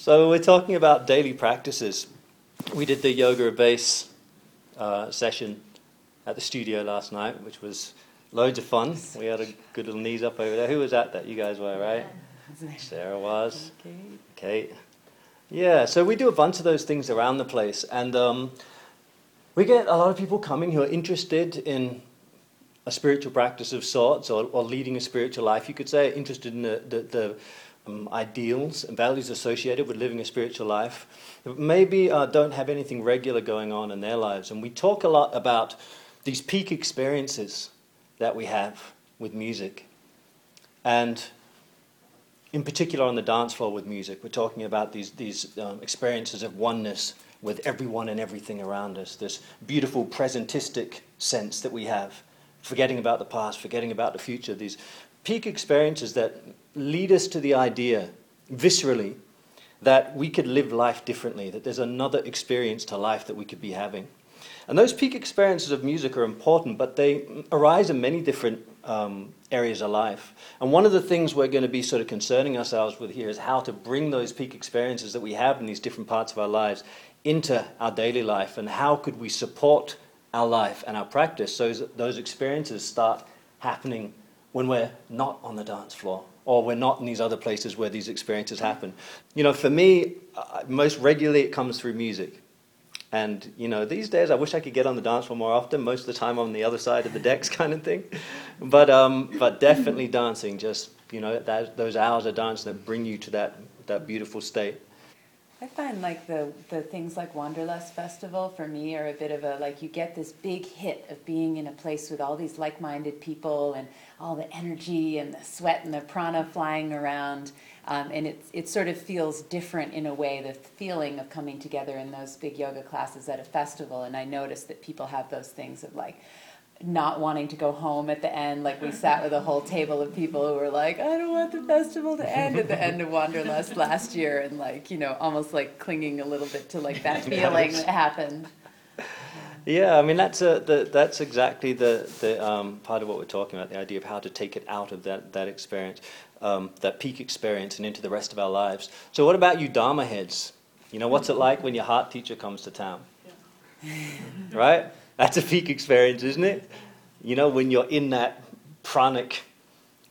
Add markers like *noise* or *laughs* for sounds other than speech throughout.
So we're talking about daily practices. We did the yoga bass uh, session at the studio last night, which was loads of fun. We had a good little knees up over there. Who was at that? You guys were, right? Sarah was. Kate. Yeah, so we do a bunch of those things around the place, and um, we get a lot of people coming who are interested in a spiritual practice of sorts, or, or leading a spiritual life, you could say, interested in the, the, the um, ideals and values associated with living a spiritual life, maybe uh, don't have anything regular going on in their lives. And we talk a lot about these peak experiences that we have with music. And in particular on the dance floor with music, we're talking about these, these um, experiences of oneness with everyone and everything around us, this beautiful presentistic sense that we have, forgetting about the past, forgetting about the future, these peak experiences that lead us to the idea, viscerally, that we could live life differently, that there's another experience to life that we could be having. And those peak experiences of music are important, but they arise in many different um, areas of life. And one of the things we're going to be sort of concerning ourselves with here is how to bring those peak experiences that we have in these different parts of our lives into our daily life, and how could we support our life and our practice so that those experiences start happening when we're not on the dance floor or we're not in these other places where these experiences happen. You know, for me, uh, most regularly it comes through music. And, you know, these days I wish I could get on the dance floor more often. Most of the time I'm on the other side of the decks *laughs* kind of thing. But, um, but definitely dancing, just, you know, that, those hours of dance that bring you to that, that beautiful state. I find like the, the things like Wanderlust Festival for me are a bit of a like you get this big hit of being in a place with all these like minded people and all the energy and the sweat and the prana flying around. Um, and it, it sort of feels different in a way, the feeling of coming together in those big yoga classes at a festival. And I notice that people have those things of like, not wanting to go home at the end. Like we sat with a whole table of people who were like, I don't want the festival to end at the end of Wanderlust last year, and like you know, almost like clinging a little bit to like that *laughs* feeling that happened. Yeah, I mean that's a, the, that's exactly the the um, part of what we're talking about. The idea of how to take it out of that that experience, um, that peak experience, and into the rest of our lives. So, what about you, Dharma heads? You know, what's it like when your heart teacher comes to town? right? That's a peak experience, isn't it? You know, when you're in that pranic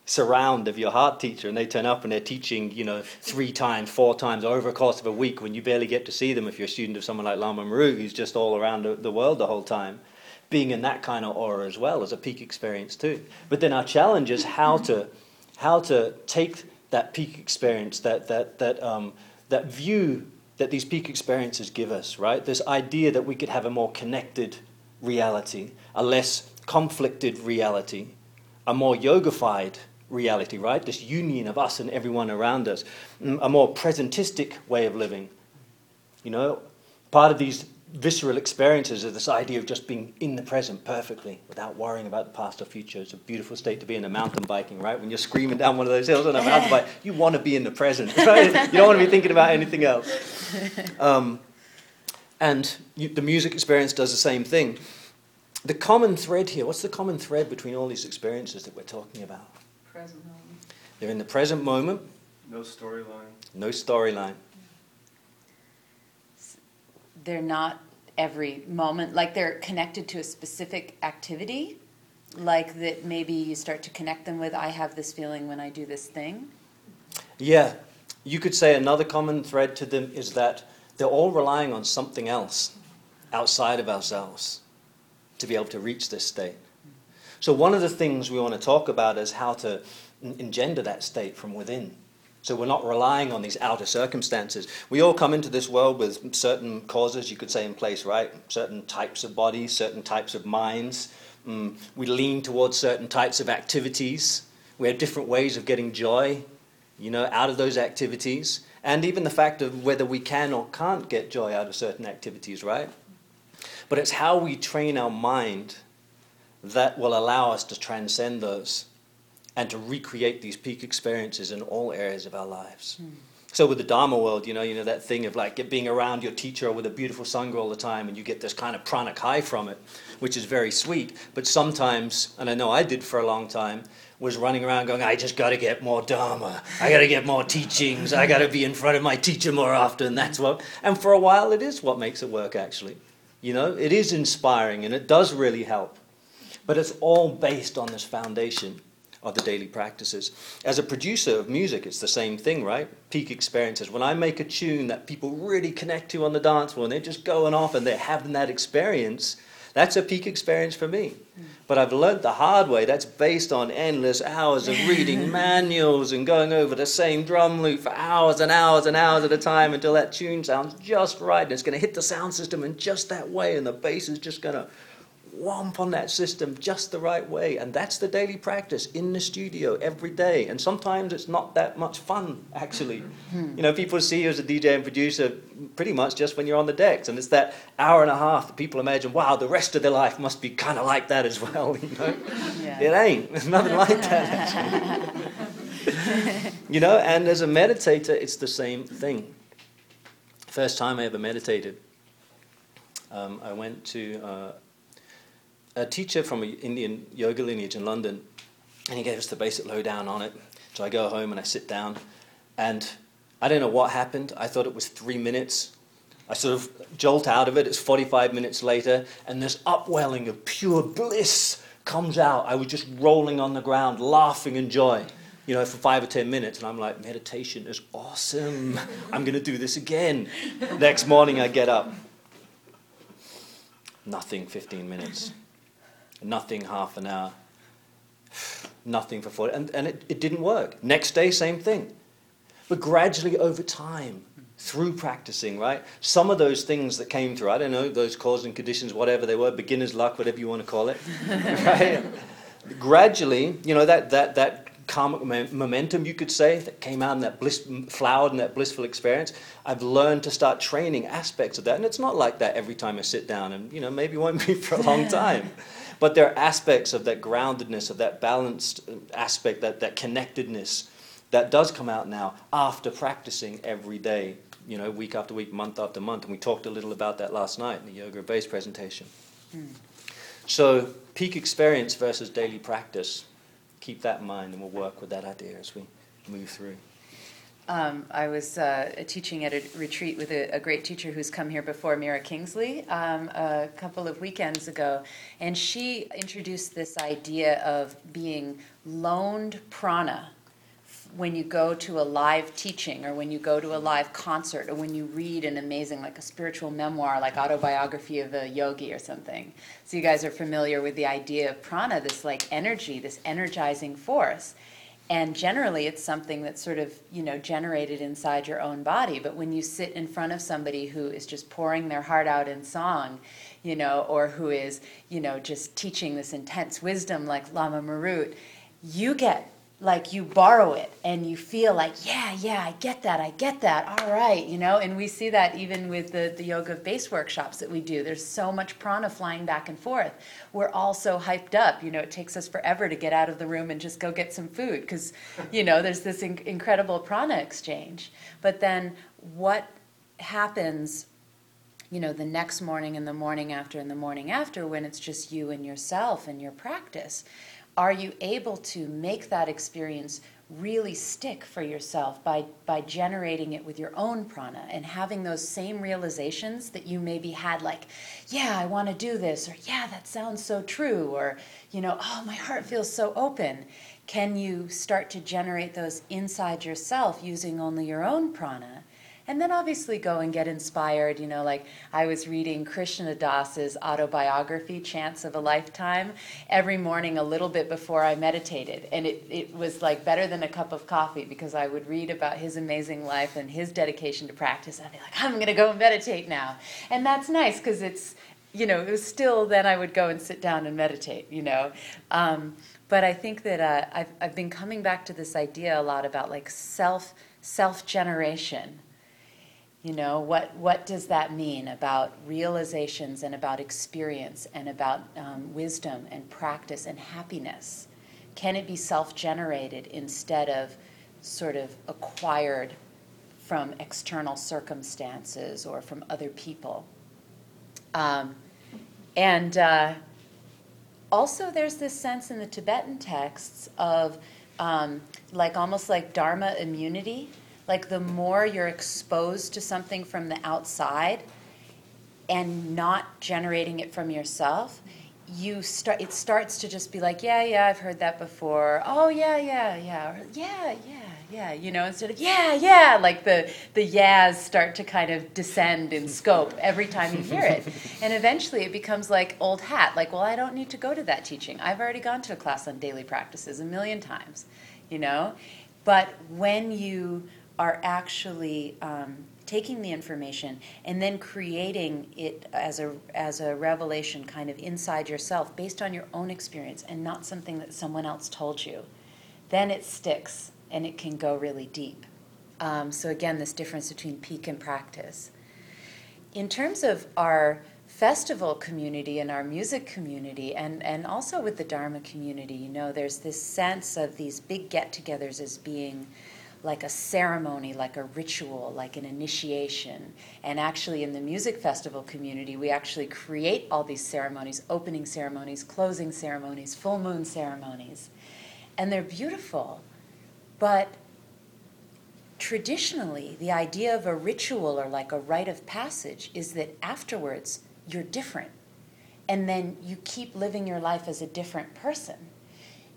surround of your heart teacher and they turn up and they're teaching, you know, three times, four times over a course of a week when you barely get to see them if you're a student of someone like Lama Marut who's just all around the world the whole time. Being in that kind of aura as well is a peak experience too. But then our challenge is how to how to take that peak experience, that that that um, that view that these peak experiences give us, right? This idea that we could have a more connected reality, a less conflicted reality, a more yogified reality, right? This union of us and everyone around us, mm, a more presentistic way of living. You know, part of these visceral experiences is this idea of just being in the present perfectly without worrying about the past or future. It's a beautiful state to be in a mountain biking, right? When you're screaming down one of those hills on a mountain *laughs* bike, you want to be in the present, *laughs* right? You don't want to be thinking about anything else. Um, and you, the music experience does the same thing. The common thread here, what's the common thread between all these experiences that we're talking about? Present moment. They're in the present moment. No storyline. No storyline. They're not every moment, like they're connected to a specific activity, like that maybe you start to connect them with, I have this feeling when I do this thing. Yeah, you could say another common thread to them is that they're all relying on something else outside of ourselves to be able to reach this state. So, one of the things we want to talk about is how to engender that state from within. So, we're not relying on these outer circumstances. We all come into this world with certain causes, you could say, in place, right? Certain types of bodies, certain types of minds. Mm, we lean towards certain types of activities. We have different ways of getting joy, you know, out of those activities and even the fact of whether we can or can't get joy out of certain activities, right? But it's how we train our mind that will allow us to transcend those and to recreate these peak experiences in all areas of our lives. Mm. So with the Dharma world, you know, you know that thing of like being around your teacher with a beautiful sangha all the time, and you get this kind of pranic high from it, which is very sweet. But sometimes, and I know I did for a long time, was running around going, I just got to get more Dharma. I got to get more teachings. I got to be in front of my teacher more often. That's what, and for a while, it is what makes it work, actually. You know, it is inspiring and it does really help. But it's all based on this foundation of the daily practices. As a producer of music, it's the same thing, right? Peak experiences. When I make a tune that people really connect to on the dance floor and they're just going off and they're having that experience, that's a peak experience for me. But I've learned the hard way. That's based on endless hours of reading *laughs* manuals and going over the same drum loop for hours and hours and hours at a time until that tune sounds just right and it's going to hit the sound system in just that way and the bass is just going to whomp on that system just the right way. And that's the daily practice in the studio every day. And sometimes it's not that much fun, actually. Hmm. You know, people see you as a DJ and producer pretty much just when you're on the decks. And it's that hour and a half that people imagine, wow, the rest of their life must be kind of like that as well. *laughs* You know? Yeah. It ain't. There's nothing like that, actually. *laughs* you know, and as a meditator, it's the same thing. First time I ever meditated, um, I went to. Uh, a teacher from an Indian yoga lineage in London, and he gave us the basic lowdown on it. So I go home and I sit down, and I don't know what happened. I thought it was three minutes. I sort of jolt out of it. It's 45 minutes later, and this upwelling of pure bliss comes out. I was just rolling on the ground, laughing in joy, you know, for five or 10 minutes. And I'm like, meditation is awesome. I'm going to do this again. Next morning, I get up. Nothing, 15 minutes nothing half an hour, nothing for 40, and, and it, it didn't work. Next day, same thing. But gradually over time, through practicing, right? Some of those things that came through, I don't know, those causes and conditions, whatever they were, beginner's luck, whatever you want to call it, *laughs* right? Gradually, you know, that, that, that karmic momentum, you could say, that came out in that bliss, flowered in that blissful experience. I've learned to start training aspects of that. And it's not like that every time I sit down, and, you know, maybe won't be for a long *laughs* time. But there are aspects of that groundedness, of that balanced aspect, that, that connectedness that does come out now after practicing every day, you know, week after week, month after month. And we talked a little about that last night in the yoga bass presentation. Mm. So, peak experience versus daily practice. Keep that in mind, and we'll work with that idea as we move through. Um, I was uh, teaching at a retreat with a, a, great teacher who's come here before, Mira Kingsley, um, a couple of weekends ago, and she introduced this idea of being loaned prana when you go to a live teaching or when you go to a live concert or when you read an amazing like a spiritual memoir like autobiography of a yogi or something. So you guys are familiar with the idea of prana this like energy this energizing force and generally it's something that's sort of you know generated inside your own body. But when you sit in front of somebody who is just pouring their heart out in song you know or who is you know just teaching this intense wisdom like Lama Marut you get like you borrow it and you feel like yeah yeah i get that i get that all right you know? And we see that even with the, the yoga bass workshops that we do. There's so much prana flying back and forth. We're all so hyped up you know? It takes us forever to get out of the room and just go get some food because you know there's this in- incredible prana exchange. But then what happens you know the next morning and the morning after and the morning after when it's just you and yourself and your practice are you able to make that experience really stick for yourself by, by generating it with your own prana and having those same realizations that you maybe had like yeah i want to do this or yeah that sounds so true or you know oh my heart feels so open. Can you start to generate those inside yourself using only your own prana and then obviously go and get inspired. You know, like I was reading Krishna Das's autobiography, Chants of a Lifetime, every morning a little bit before I meditated. And it, it was like better than a cup of coffee because I would read about his amazing life and his dedication to practice. I'd be like, I'm going to go and meditate now. And that's nice because it's, you know, it was still then I would go and sit down and meditate, you know. Um, but I think that uh, I've, I've been coming back to this idea a lot about like self self generation you know, what, what does that mean about realizations and about experience and about um, wisdom and practice and happiness? Can it be self generated instead of sort of acquired from external circumstances or from other people? Um, and uh, also there's this sense in the Tibetan texts of um, like almost like Dharma immunity. Like the more you're exposed to something from the outside and not generating it from yourself, you start it starts to just be like, yeah, yeah, I've heard that before. Oh yeah, yeah, yeah, or, yeah, yeah, yeah. You know, instead of yeah, yeah, like the the yeahs start to kind of descend in scope every time you hear it, *laughs* and eventually it becomes like old hat. Like, well, I don't need to go to that teaching. I've already gone to a class on daily practices a million times. You know, but when you are actually um, taking the information and then creating it as a as a revelation kind of inside yourself based on your own experience and not something that someone else told you. Then it sticks and it can go really deep. Um, so again this difference between peak and practice. In terms of our festival community and our music community and, and also with the dharma community you know there's this sense of these big get-togethers as being like a ceremony, like a ritual, like an initiation. And actually, in the music festival community, we actually create all these ceremonies opening ceremonies, closing ceremonies, full moon ceremonies. And they're beautiful. But traditionally, the idea of a ritual or like a rite of passage is that afterwards you're different. And then you keep living your life as a different person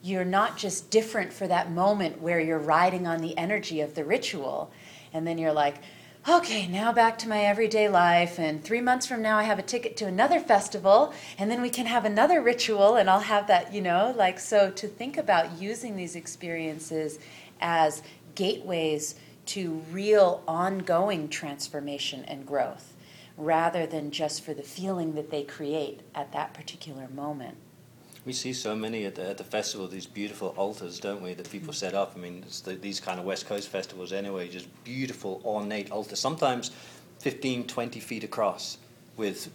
you're not just different for that moment where you're riding on the energy of the ritual. And then you're like okay now back to my everyday life. And three months from now i have a ticket to another festival. And then we can have another ritual and i'll have that you know like so to think about using these experiences as gateways to real ongoing transformation and growth rather than just for the feeling that they create at that particular moment we see so many at the, at the festival, these beautiful altars, don't we, that people set up. I mean, the, these kind of West Coast festivals anyway, just beautiful, ornate altars, sometimes 15, 20 feet across, with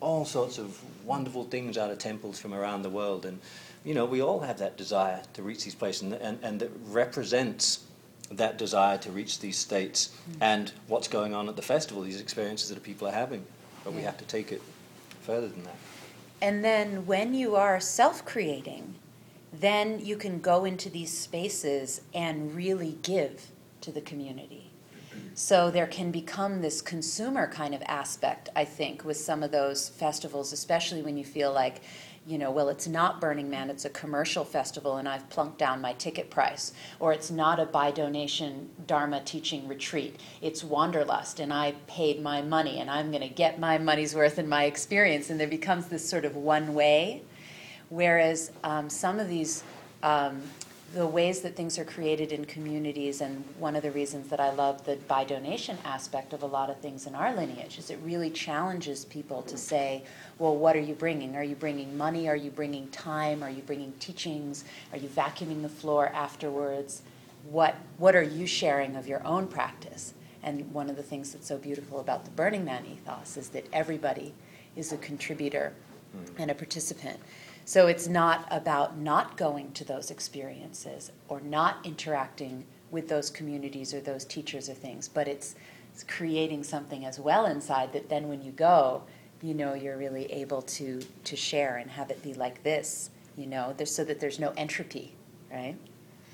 all sorts of wonderful things out of temples from around the world. And, you know, we all have that desire to reach these places, and, and, and it represents that desire to reach these states mm-hmm. and what's going on at the festival, these experiences that people are having. But we have to take it further than that. And then when you are self creating, then you can go into these spaces and really give to the community. So there can become this consumer kind of aspect, I think, with some of those festivals, especially when you feel like you know, well, it's not Burning Man, it's a commercial festival, and I've plunked down my ticket price. Or it's not a by donation Dharma teaching retreat, it's Wanderlust, and I paid my money, and I'm going to get my money's worth in my experience. And there becomes this sort of one way. Whereas um, some of these um, the ways that things are created in communities, and one of the reasons that I love the by donation aspect of a lot of things in our lineage is it really challenges people to say, well, what are you bringing? Are you bringing money? Are you bringing time? Are you bringing teachings? Are you vacuuming the floor afterwards? What, what are you sharing of your own practice? And one of the things that's so beautiful about the Burning Man ethos is that everybody is a contributor hmm. and a participant. So it's not about not going to those experiences or not interacting with those communities or those teachers or things, but it's, it's creating something as well inside that then when you go, you know you're really able to to share and have it be like this, you know, so that there's no entropy, right?